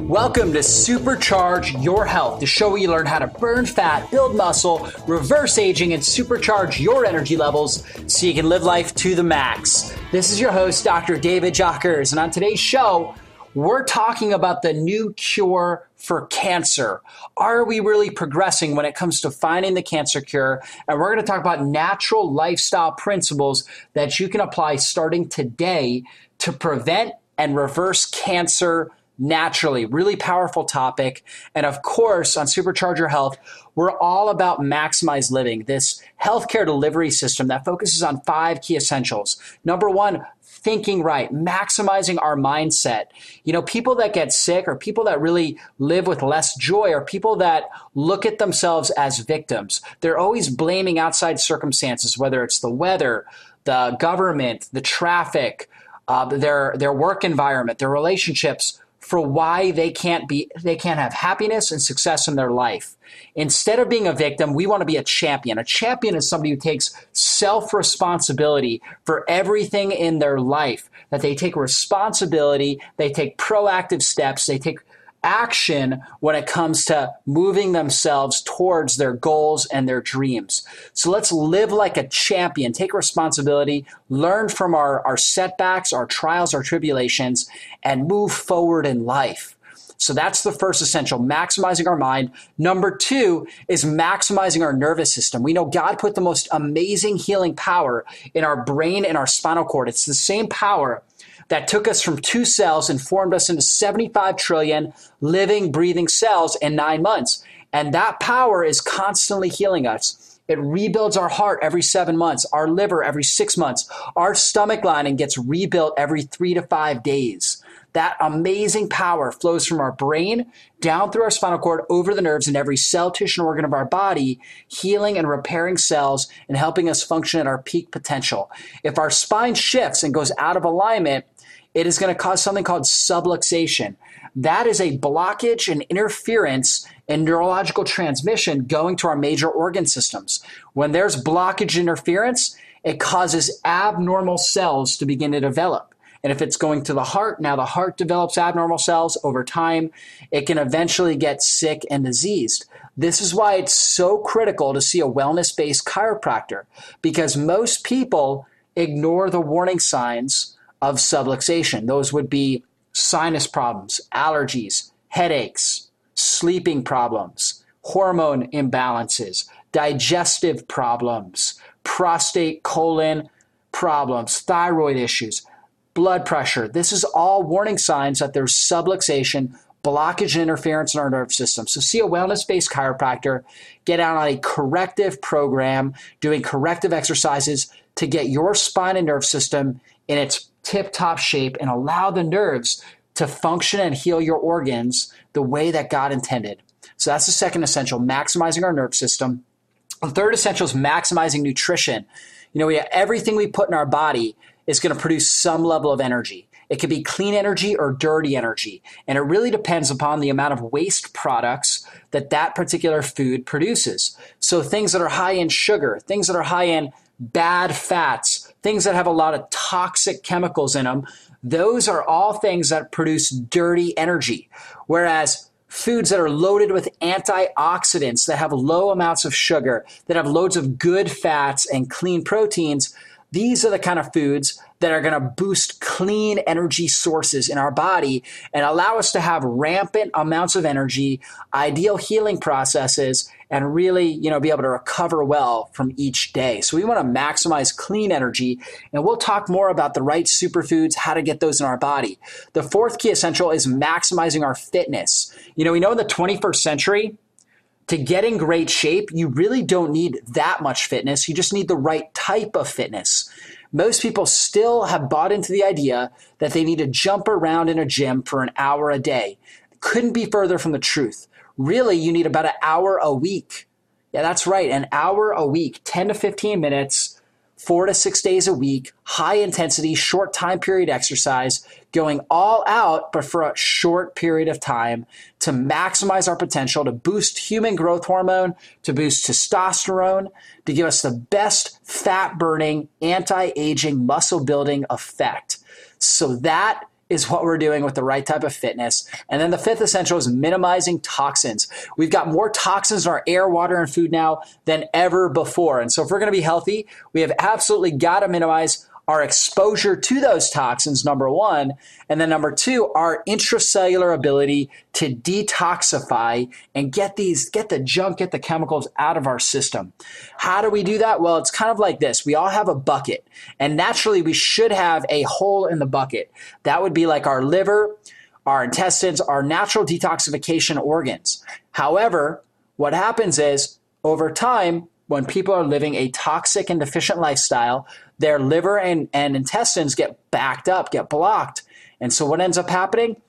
Welcome to Supercharge Your Health, the show where you learn how to burn fat, build muscle, reverse aging, and supercharge your energy levels so you can live life to the max. This is your host, Dr. David Jockers, and on today's show, we're talking about the new cure for cancer. Are we really progressing when it comes to finding the cancer cure? And we're going to talk about natural lifestyle principles that you can apply starting today to prevent and reverse cancer naturally. Really powerful topic. And of course, on Supercharge Your Health, we're all about Maximized Living, this healthcare delivery system that focuses on five key essentials. Number one, thinking right, maximizing our mindset. You know, people that get sick or people that really live with less joy are people that look at themselves as victims. They're always blaming outside circumstances, whether it's the weather, the government, the traffic, uh, their their work environment, their relationships for why they can't be they can't have happiness and success in their life. Instead of being a victim, we want to be a champion. A champion is somebody who takes self-responsibility for everything in their life. That they take responsibility, they take proactive steps, they take action when it comes to moving themselves towards their goals and their dreams. So let's live like a champion, take responsibility, learn from our, our setbacks, our trials, our tribulations, and move forward in life. So that's the first essential, maximizing our mind. Number two is maximizing our nervous system. We know God put the most amazing healing power in our brain and our spinal cord. It's the same power that took us from two cells and formed us into 75 trillion living, breathing cells in nine months. And that power is constantly healing us. It rebuilds our heart every seven months, our liver every six months, our stomach lining gets rebuilt every three to five days. That amazing power flows from our brain down through our spinal cord over the nerves in every cell, tissue, and organ of our body, healing and repairing cells and helping us function at our peak potential. If our spine shifts and goes out of alignment, it is going to cause something called subluxation. That is a blockage and interference in neurological transmission going to our major organ systems. When there's blockage interference, it causes abnormal cells to begin to develop. And if it's going to the heart, now the heart develops abnormal cells over time. It can eventually get sick and diseased. This is why it's so critical to see a wellness based chiropractor because most people ignore the warning signs of subluxation. Those would be sinus problems, allergies, headaches, sleeping problems, hormone imbalances, digestive problems, prostate colon problems, thyroid issues, blood pressure. This is all warning signs that there's subluxation, blockage and interference in our nerve system. So see a wellness-based chiropractor, get out on a corrective program, doing corrective exercises to get your spine and nerve system in its tip top shape and allow the nerves to function and heal your organs the way that God intended. So that's the second essential, maximizing our nerve system. The third essential is maximizing nutrition. You know, we everything we put in our body is going to produce some level of energy. It could be clean energy or dirty energy. And it really depends upon the amount of waste products that that particular food produces. So things that are high in sugar, things that are high in bad fats, things that have a lot of toxic chemicals in them, those are all things that produce dirty energy. Whereas foods that are loaded with antioxidants, that have low amounts of sugar, that have loads of good fats and clean proteins, these are the kind of foods that are going to boost clean energy sources in our body and allow us to have rampant amounts of energy, ideal healing processes, and really, you know, be able to recover well from each day. So we want to maximize clean energy, and we'll talk more about the right superfoods, how to get those in our body. The fourth key essential is maximizing our fitness. You know, we know in the 21st century, to get in great shape, you really don't need that much fitness. You just need the right type of fitness. Most people still have bought into the idea that they need to jump around in a gym for an hour a day. Couldn't be further from the truth. Really, you need about an hour a week. Yeah, that's right, an hour a week, 10 to 15 minutes four to six days a week, high intensity, short time period exercise, going all out, but for a short period of time to maximize our potential, to boost human growth hormone, to boost testosterone, to give us the best fat burning, anti aging, muscle building effect. So that is what we're doing with the right type of fitness. And then the fifth essential is minimizing toxins. We've got more toxins in our air, water, and food now than ever before. And so if we're going to be healthy, we have absolutely got to minimize our exposure to those toxins, number one. And then number two, our intracellular ability to detoxify and get these, get the junk, get the chemicals out of our system. How do we do that? Well, it's kind of like this. We all have a bucket and naturally we should have a hole in the bucket. That would be like our liver, our intestines, our natural detoxification organs. However, what happens is over time, when people are living a toxic and deficient lifestyle, their liver and, and intestines get backed up, get blocked. And so what ends up happening?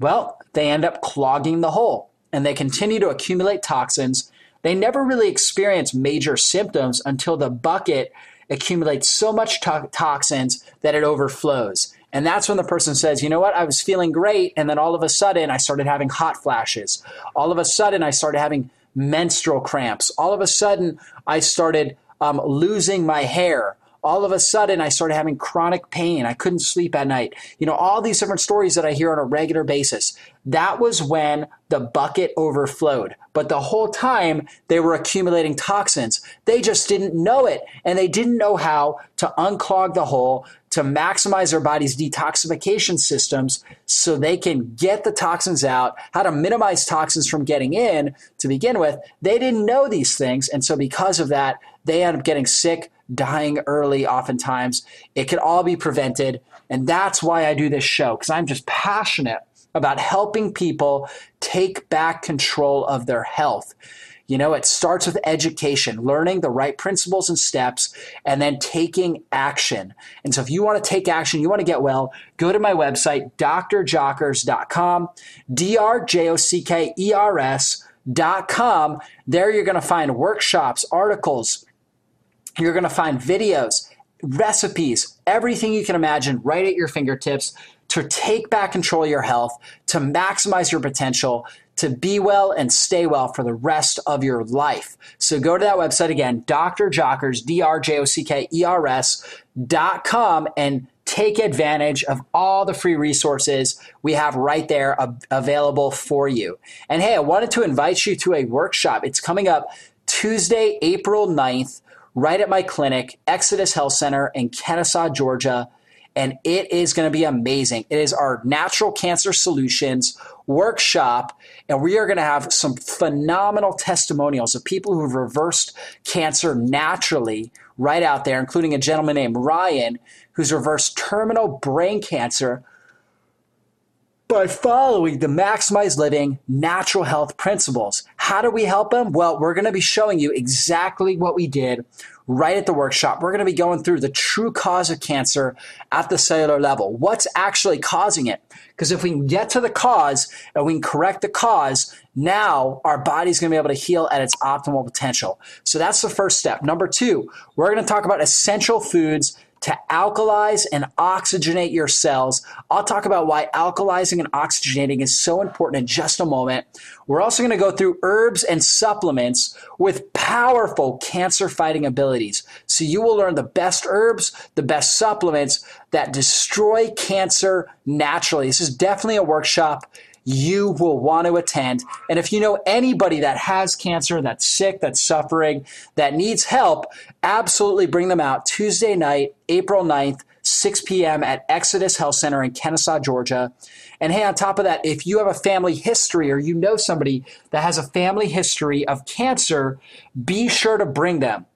Well, they end up clogging the hole and they continue to accumulate toxins. They never really experience major symptoms until the bucket accumulates so much to- toxins that it overflows. And that's when the person says, you know what, I was feeling great. And then all of a sudden, I started having hot flashes. All of a sudden, I started having menstrual cramps. All of a sudden, I started um, losing my hair all of a sudden I started having chronic pain. I couldn't sleep at night. You know, all these different stories that I hear on a regular basis. That was when the bucket overflowed. But the whole time they were accumulating toxins. They just didn't know it. And they didn't know how to unclog the hole, to maximize their body's detoxification systems so they can get the toxins out, how to minimize toxins from getting in to begin with. They didn't know these things. And so because of that, they end up getting sick dying early oftentimes. It can all be prevented. And that's why I do this show, because I'm just passionate about helping people take back control of their health. You know, it starts with education, learning the right principles and steps, and then taking action. And so, if you want to take action, you want to get well, go to my website, drjockers.com, D R J O C K E R S.com. There, you're going to find workshops, articles, you're going to find videos, recipes, everything you can imagine right at your fingertips to take back control of your health, to maximize your potential, to be well and stay well for the rest of your life. So go to that website again, Dr. Jockers, D R J O C K E R S dot com, and take advantage of all the free resources we have right there available for you. And hey, I wanted to invite you to a workshop. It's coming up Tuesday, April 9th right at my clinic, Exodus Health Center in Kennesaw, Georgia. And it is going to be amazing. It is our natural cancer solutions workshop. And we are going to have some phenomenal testimonials of people who have reversed cancer naturally right out there, including a gentleman named Ryan who's reversed terminal brain cancer by following the Maximized Living natural health principles. How do we help them? Well, we're going to be showing you exactly what we did right at the workshop. We're going to be going through the true cause of cancer at the cellular level. What's actually causing it? Because if we can get to the cause and we can correct the cause, now our body's going to be able to heal at its optimal potential. So that's the first step. Number two, we're going to talk about essential foods to alkalize and oxygenate your cells. I'll talk about why alkalizing and oxygenating is so important in just a moment. We're also going to go through herbs and supplements with powerful cancer fighting abilities. So you will learn the best herbs, the best supplements that destroy cancer naturally. This is definitely a workshop you will want to attend. And if you know anybody that has cancer, that's sick, that's suffering, that needs help, absolutely bring them out Tuesday night, April 9th, 6 p.m. at Exodus Health Center in Kennesaw, Georgia. And hey, on top of that, if you have a family history or you know somebody that has a family history of cancer, be sure to bring them.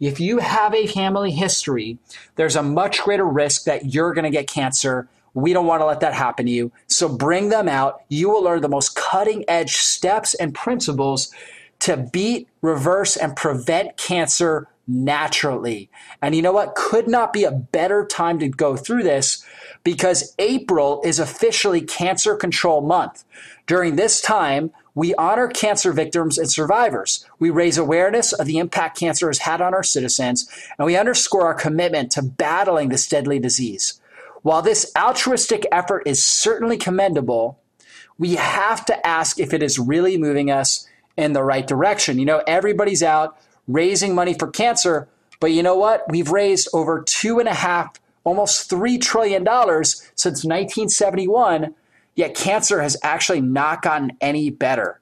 If you have a family history, there's a much greater risk that you're going to get cancer we don't want to let that happen to you. So bring them out. You will learn the most cutting edge steps and principles to beat, reverse, and prevent cancer naturally. And you know what? Could not be a better time to go through this because April is officially Cancer Control Month. During this time, we honor cancer victims and survivors. We raise awareness of the impact cancer has had on our citizens, and we underscore our commitment to battling this deadly disease. While this altruistic effort is certainly commendable, we have to ask if it is really moving us in the right direction. You know, everybody's out raising money for cancer, but you know what? We've raised over two and a half almost $3 trillion since 1971, yet cancer has actually not gotten any better.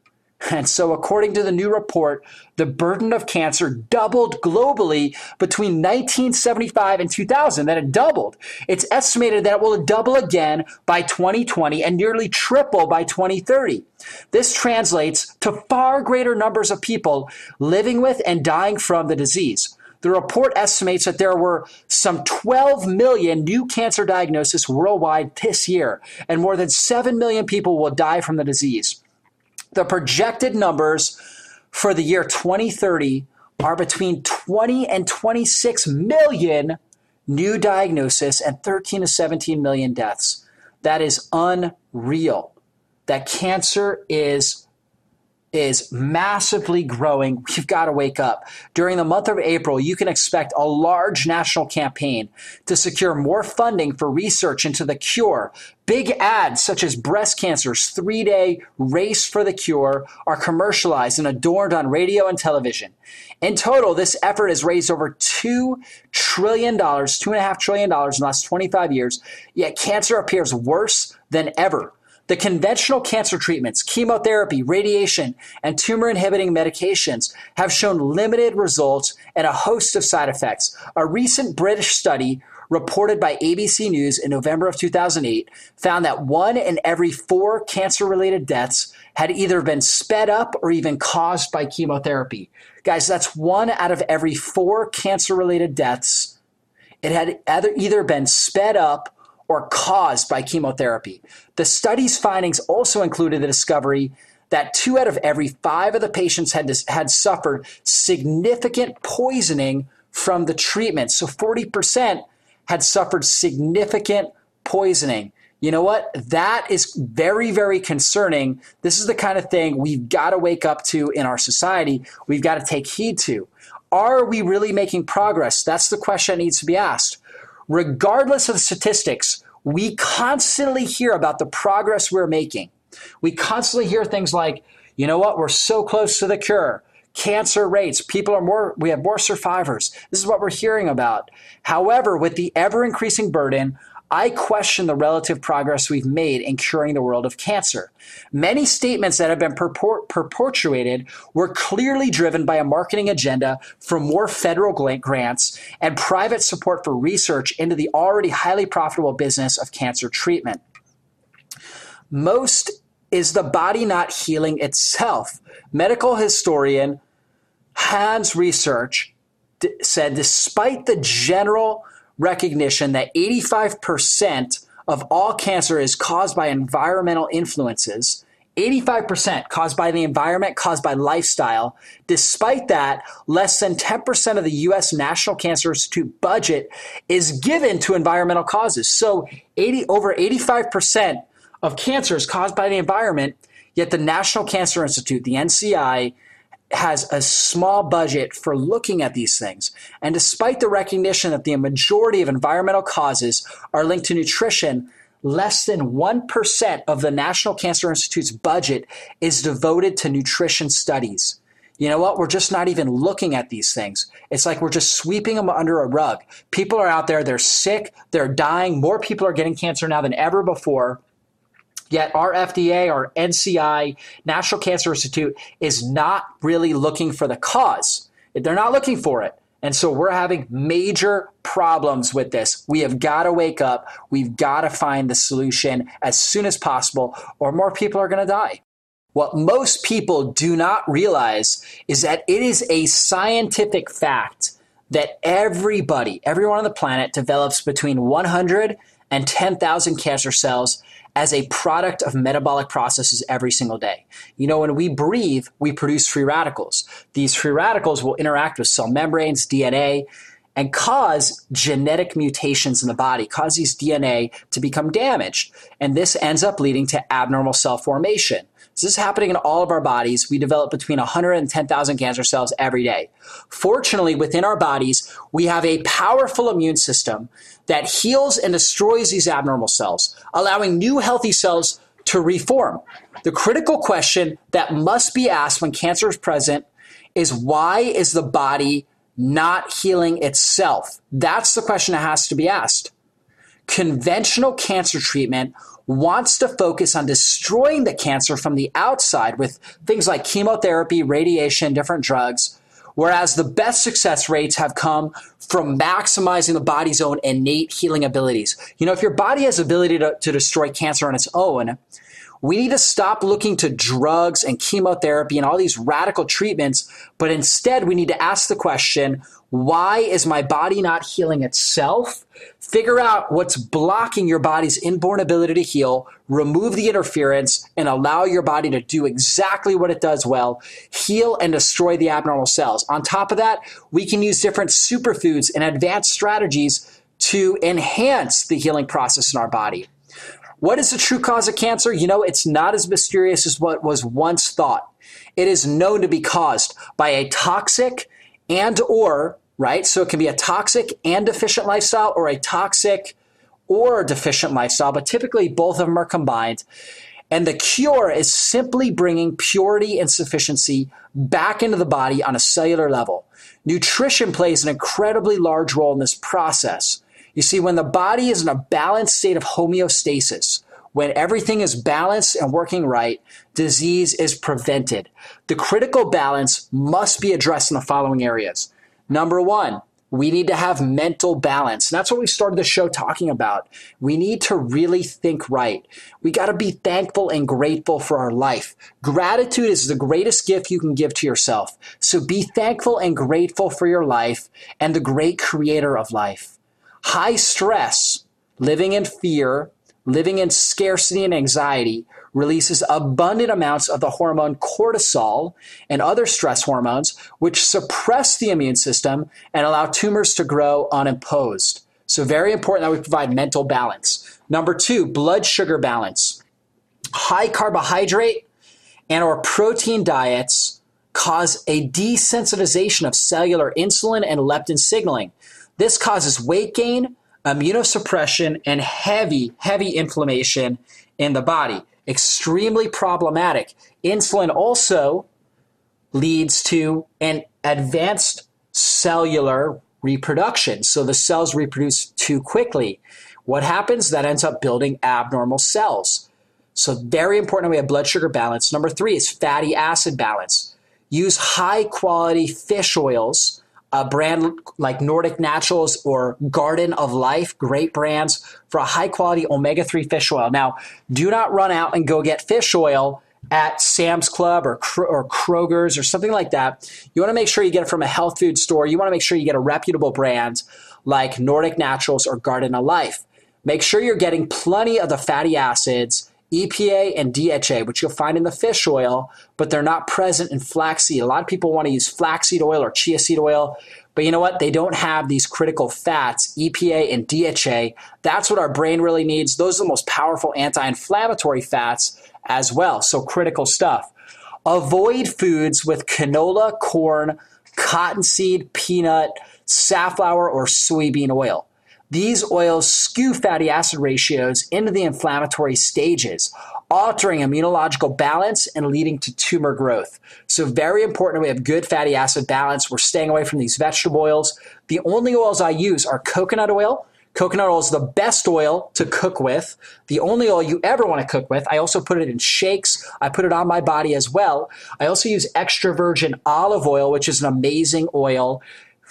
And so, according to the new report, the burden of cancer doubled globally between 1975 and 2000. That it doubled. It's estimated that it will double again by 2020 and nearly triple by 2030. This translates to far greater numbers of people living with and dying from the disease. The report estimates that there were some 12 million new cancer diagnoses worldwide this year, and more than 7 million people will die from the disease. The projected numbers for the year 2030 are between 20 and 26 million new diagnoses and 13 to 17 million deaths. That is unreal. That cancer is is massively growing. We've got to wake up. During the month of April, you can expect a large national campaign to secure more funding for research into the cure. Big ads such as breast cancer's three day race for the cure are commercialized and adorned on radio and television. In total, this effort has raised over $2 trillion, $2.5 trillion in the last 25 years, yet cancer appears worse than ever. The conventional cancer treatments, chemotherapy, radiation, and tumor inhibiting medications have shown limited results and a host of side effects. A recent British study reported by ABC News in November of 2008 found that one in every four cancer related deaths had either been sped up or even caused by chemotherapy. Guys, that's one out of every four cancer related deaths. It had either been sped up or caused by chemotherapy. The study's findings also included the discovery that two out of every five of the patients had, had suffered significant poisoning from the treatment. So 40% had suffered significant poisoning. You know what? That is very, very concerning. This is the kind of thing we've got to wake up to in our society. We've got to take heed to. Are we really making progress? That's the question that needs to be asked regardless of the statistics, we constantly hear about the progress we're making. We constantly hear things like, you know what, we're so close to the cure. Cancer rates, people are more, we have more survivors. This is what we're hearing about. However, with the ever increasing burden I question the relative progress we've made in curing the world of cancer. Many statements that have been perpetuated were clearly driven by a marketing agenda for more federal grants and private support for research into the already highly profitable business of cancer treatment. Most is the body not healing itself. Medical historian Hans Ruesch said despite the general recognition that 85% of all cancer is caused by environmental influences. 85% caused by the environment, caused by lifestyle. Despite that, less than 10% of the US National Cancer Institute budget is given to environmental causes. So 80, over 85% of cancer is caused by the environment, yet the National Cancer Institute, the NCI, has a small budget for looking at these things. And despite the recognition that the majority of environmental causes are linked to nutrition, less than 1% of the National Cancer Institute's budget is devoted to nutrition studies. You know what? We're just not even looking at these things. It's like we're just sweeping them under a rug. People are out there, they're sick, they're dying. More people are getting cancer now than ever before. Yet our FDA, our NCI, National Cancer Institute, is not really looking for the cause. They're not looking for it. And so we're having major problems with this. We have got to wake up. We've got to find the solution as soon as possible, or more people are going to die. What most people do not realize is that it is a scientific fact that everybody, everyone on the planet, develops between 100 and 10,000 cancer cells as a product of metabolic processes every single day. You know, when we breathe, we produce free radicals. These free radicals will interact with cell membranes, DNA, and cause genetic mutations in the body, cause these DNA to become damaged. And this ends up leading to abnormal cell formation. So this is happening in all of our bodies. We develop between 100 and 10,000 cancer cells every day. Fortunately, within our bodies, we have a powerful immune system that heals and destroys these abnormal cells, allowing new healthy cells to reform. The critical question that must be asked when cancer is present is why is the body not healing itself? That's the question that has to be asked. Conventional cancer treatment wants to focus on destroying the cancer from the outside with things like chemotherapy, radiation, different drugs, whereas the best success rates have come from maximizing the body's own innate healing abilities. You know, if your body has ability to, to destroy cancer on its own, we need to stop looking to drugs and chemotherapy and all these radical treatments, but instead we need to ask the question, why is my body not healing itself? Figure out what's blocking your body's inborn ability to heal, remove the interference, and allow your body to do exactly what it does well heal and destroy the abnormal cells. On top of that, we can use different superfoods and advanced strategies to enhance the healing process in our body. What is the true cause of cancer? You know, it's not as mysterious as what was once thought. It is known to be caused by a toxic and or, right? So it can be a toxic and deficient lifestyle or a toxic or deficient lifestyle, but typically both of them are combined. And the cure is simply bringing purity and sufficiency back into the body on a cellular level. Nutrition plays an incredibly large role in this process. You see, when the body is in a balanced state of homeostasis, when everything is balanced and working right, disease is prevented. The critical balance must be addressed in the following areas. Number one, we need to have mental balance. And that's what we started the show talking about. We need to really think right. We got to be thankful and grateful for our life. Gratitude is the greatest gift you can give to yourself. So be thankful and grateful for your life and the great creator of life. High stress, living in fear, living in scarcity and anxiety releases abundant amounts of the hormone cortisol and other stress hormones, which suppress the immune system and allow tumors to grow unimposed. So, very important that we provide mental balance. Number two, blood sugar balance. High carbohydrate and or protein diets cause a desensitization of cellular insulin and leptin signaling. This causes weight gain, immunosuppression, and heavy, heavy inflammation in the body. Extremely problematic. Insulin also leads to an advanced cellular reproduction. So the cells reproduce too quickly. What happens? That ends up building abnormal cells. So, very important we have blood sugar balance. Number three is fatty acid balance. Use high quality fish oils a brand like Nordic Naturals or Garden of Life, great brands for a high quality omega 3 fish oil. Now, do not run out and go get fish oil at Sam's Club or, or Kroger's or something like that. You want to make sure you get it from a health food store. You want to make sure you get a reputable brand like Nordic Naturals or Garden of Life. Make sure you're getting plenty of the fatty acids EPA and DHA, which you'll find in the fish oil, but they're not present in flaxseed. A lot of people want to use flaxseed oil or chia seed oil, but you know what? They don't have these critical fats, EPA and DHA. That's what our brain really needs. Those are the most powerful anti inflammatory fats as well. So, critical stuff. Avoid foods with canola, corn, cottonseed, peanut, safflower, or soybean oil. These oils skew fatty acid ratios into the inflammatory stages, altering immunological balance and leading to tumor growth. So, very important we have good fatty acid balance. We're staying away from these vegetable oils. The only oils I use are coconut oil. Coconut oil is the best oil to cook with, the only oil you ever want to cook with. I also put it in shakes. I put it on my body as well. I also use extra virgin olive oil, which is an amazing oil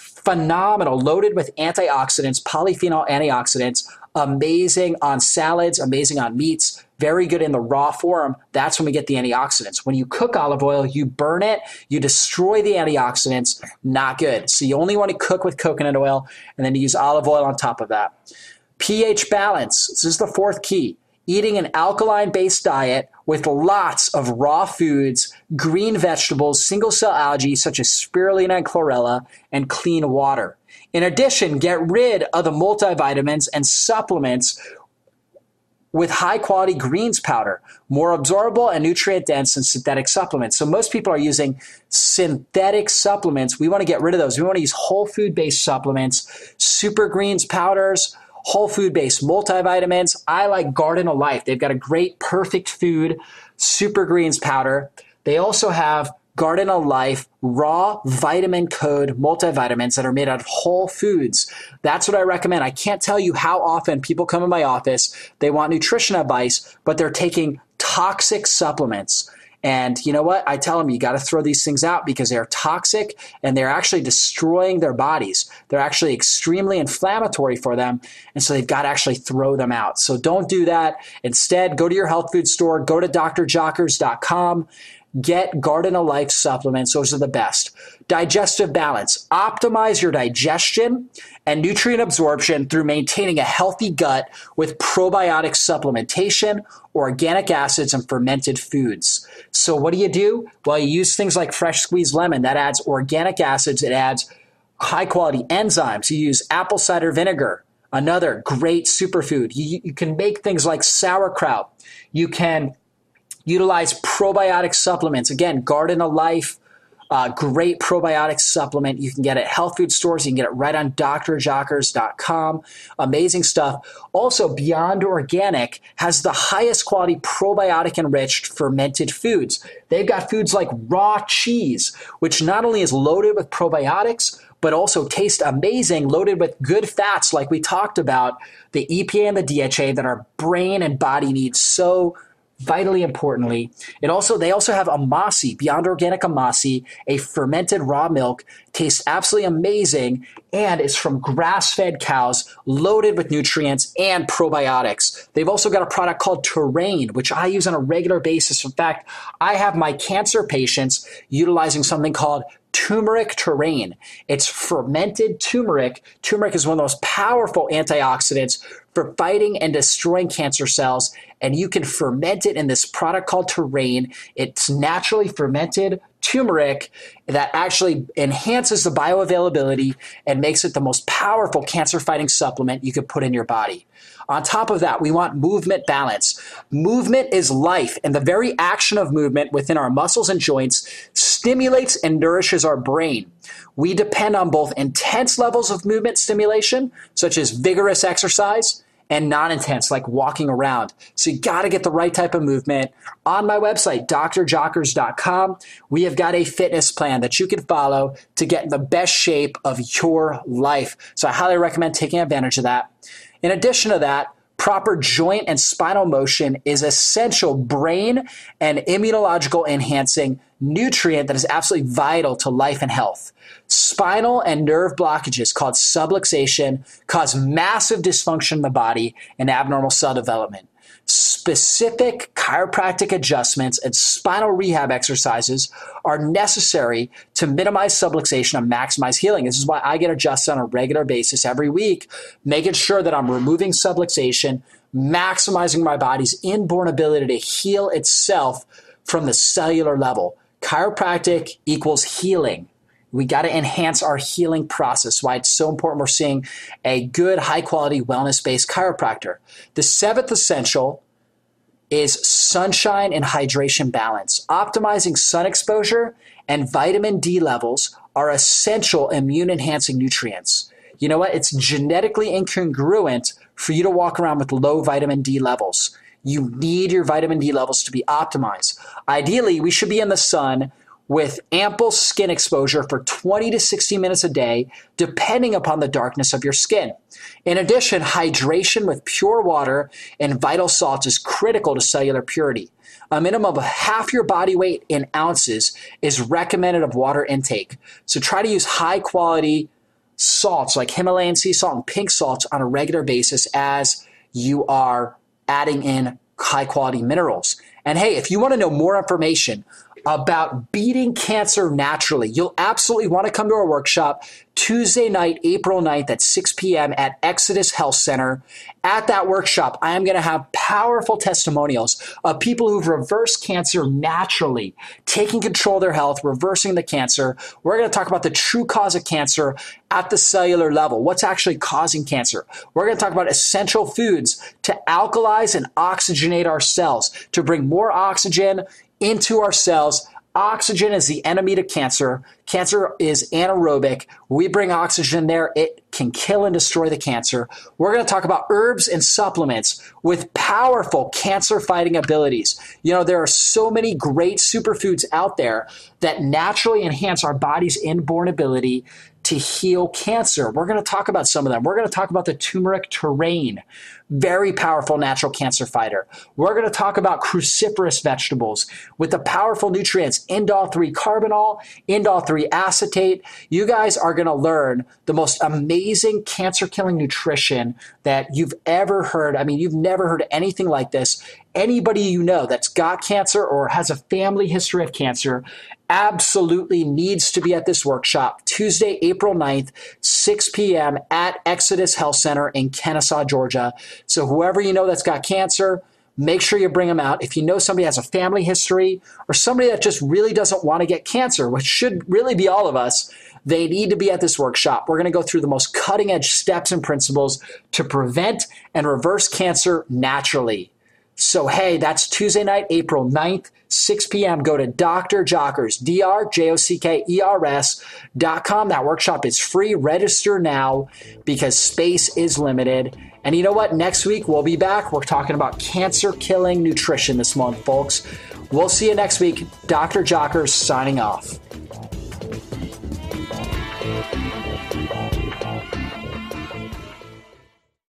phenomenal, loaded with antioxidants, polyphenol antioxidants, amazing on salads, amazing on meats, very good in the raw form. That's when we get the antioxidants. When you cook olive oil, you burn it, you destroy the antioxidants, not good. So you only want to cook with coconut oil and then you use olive oil on top of that. pH balance. This is the fourth key. Eating an alkaline based diet with lots of raw foods, green vegetables, single cell algae such as spirulina and chlorella, and clean water. In addition, get rid of the multivitamins and supplements with high quality greens powder, more absorbable and nutrient dense than synthetic supplements. So most people are using synthetic supplements. We want to get rid of those. We want to use whole food based supplements, super greens powders, whole food based multivitamins. I like Garden of Life. They've got a great perfect food super greens powder. They also have Garden of Life raw vitamin code multivitamins that are made out of whole foods. That's what I recommend. I can't tell you how often people come in my office, they want nutrition advice, but they're taking toxic supplements. And you know what? I tell them you got to throw these things out because they're toxic and they're actually destroying their bodies. They're actually extremely inflammatory for them. And so they've got to actually throw them out. So don't do that. Instead, go to your health food store, go to drjockers.com Get Garden of Life supplements. Those are the best. Digestive balance. Optimize your digestion and nutrient absorption through maintaining a healthy gut with probiotic supplementation, organic acids, and fermented foods. So, what do you do? Well, you use things like fresh squeezed lemon that adds organic acids, it adds high quality enzymes. You use apple cider vinegar, another great superfood. You, you can make things like sauerkraut. You can Utilize probiotic supplements. Again, Garden of Life, uh, great probiotic supplement. You can get it at health food stores. You can get it right on drjockers.com. Amazing stuff. Also, Beyond Organic has the highest quality probiotic enriched fermented foods. They've got foods like raw cheese, which not only is loaded with probiotics, but also taste amazing, loaded with good fats, like we talked about, the EPA and the DHA that our brain and body need so vitally importantly. It also they also have Amasi, Beyond Organic Amasi, a fermented raw milk, tastes absolutely amazing, and it's from grass-fed cows, loaded with nutrients and probiotics. They've also got a product called Terrain, which I use on a regular basis. In fact, I have my cancer patients utilizing something called turmeric terrain. It's fermented turmeric. Turmeric is one of the most powerful antioxidants for fighting and destroying cancer cells. And you can ferment it in this product called Terrain. It's naturally fermented turmeric that actually enhances the bioavailability and makes it the most powerful cancer fighting supplement you could put in your body. On top of that, we want movement balance. Movement is life, and the very action of movement within our muscles and joints stimulates and nourishes our brain. We depend on both intense levels of movement stimulation, such as vigorous exercise, and non intense, like walking around. So you got to get the right type of movement. On my website, drjockers.com, we have got a fitness plan that you can follow to get in the best shape of your life. So I highly recommend taking advantage of that. In addition to that, proper joint and spinal motion is essential brain and immunological enhancing nutrient that is absolutely vital to life and health. Spinal and nerve blockages called subluxation cause massive dysfunction in the body and abnormal cell development specific chiropractic adjustments and spinal rehab exercises are necessary to minimize subluxation and maximize healing. This is why I get adjusted on a regular basis every week, making sure that I'm removing subluxation, maximizing my body's inborn ability to heal itself from the cellular level. Chiropractic equals healing. We got to enhance our healing process. Why it's so important we're seeing a good, high quality, wellness based chiropractor. The seventh essential is sunshine and hydration balance. Optimizing sun exposure and vitamin D levels are essential immune enhancing nutrients. You know what? It's genetically incongruent for you to walk around with low vitamin D levels. You need your vitamin D levels to be optimized. Ideally, we should be in the sun with ample skin exposure for 20 to 60 minutes a day, depending upon the darkness of your skin. In addition, hydration with pure water and vital salts is critical to cellular purity. A minimum of half your body weight in ounces is recommended of water intake. So try to use high quality salts like Himalayan sea salt and pink salts on a regular basis as you are adding in high quality minerals. And hey, if you want to know more information about beating cancer naturally. You'll absolutely want to come to our workshop Tuesday night, April 9th at 6 p.m. at Exodus Health Center. At that workshop, I am going to have powerful testimonials of people who've reversed cancer naturally, taking control of their health, reversing the cancer. We're going to talk about the true cause of cancer at the cellular level. What's actually causing cancer? We're going to talk about essential foods to alkalize and oxygenate our cells, to bring more oxygen into our cells, Oxygen is the enemy to cancer. Cancer is anaerobic. We bring oxygen there, it can kill and destroy the cancer. We're going to talk about herbs and supplements with powerful cancer fighting abilities. You know, there are so many great superfoods out there that naturally enhance our body's inborn ability to heal cancer. We're going to talk about some of them. We're going to talk about the turmeric terrain, very powerful natural cancer fighter. We're going to talk about cruciferous vegetables with the powerful nutrients indole 3 carbinol, indole 3 acetate. You guys are going to learn the most amazing cancer killing nutrition that you've ever heard. I mean, you've never heard anything like this. Anybody you know that's got cancer or has a family history of cancer absolutely needs to be at this workshop Tuesday, April 9th, 6 p.m. at Exodus Health Center in Kennesaw, Georgia. So, whoever you know that's got cancer, make sure you bring them out. If you know somebody has a family history or somebody that just really doesn't want to get cancer, which should really be all of us, they need to be at this workshop. We're going to go through the most cutting edge steps and principles to prevent and reverse cancer naturally. So, hey, that's Tuesday night, April 9th, 6 p.m. Go to Dr. Jockers, D-R-J-O-C-K-E-R-S dot com. That workshop is free. Register now because space is limited. And you know what? Next week, we'll be back. We're talking about cancer killing nutrition this month, folks. We'll see you next week. Dr. Jockers signing off. Thank you.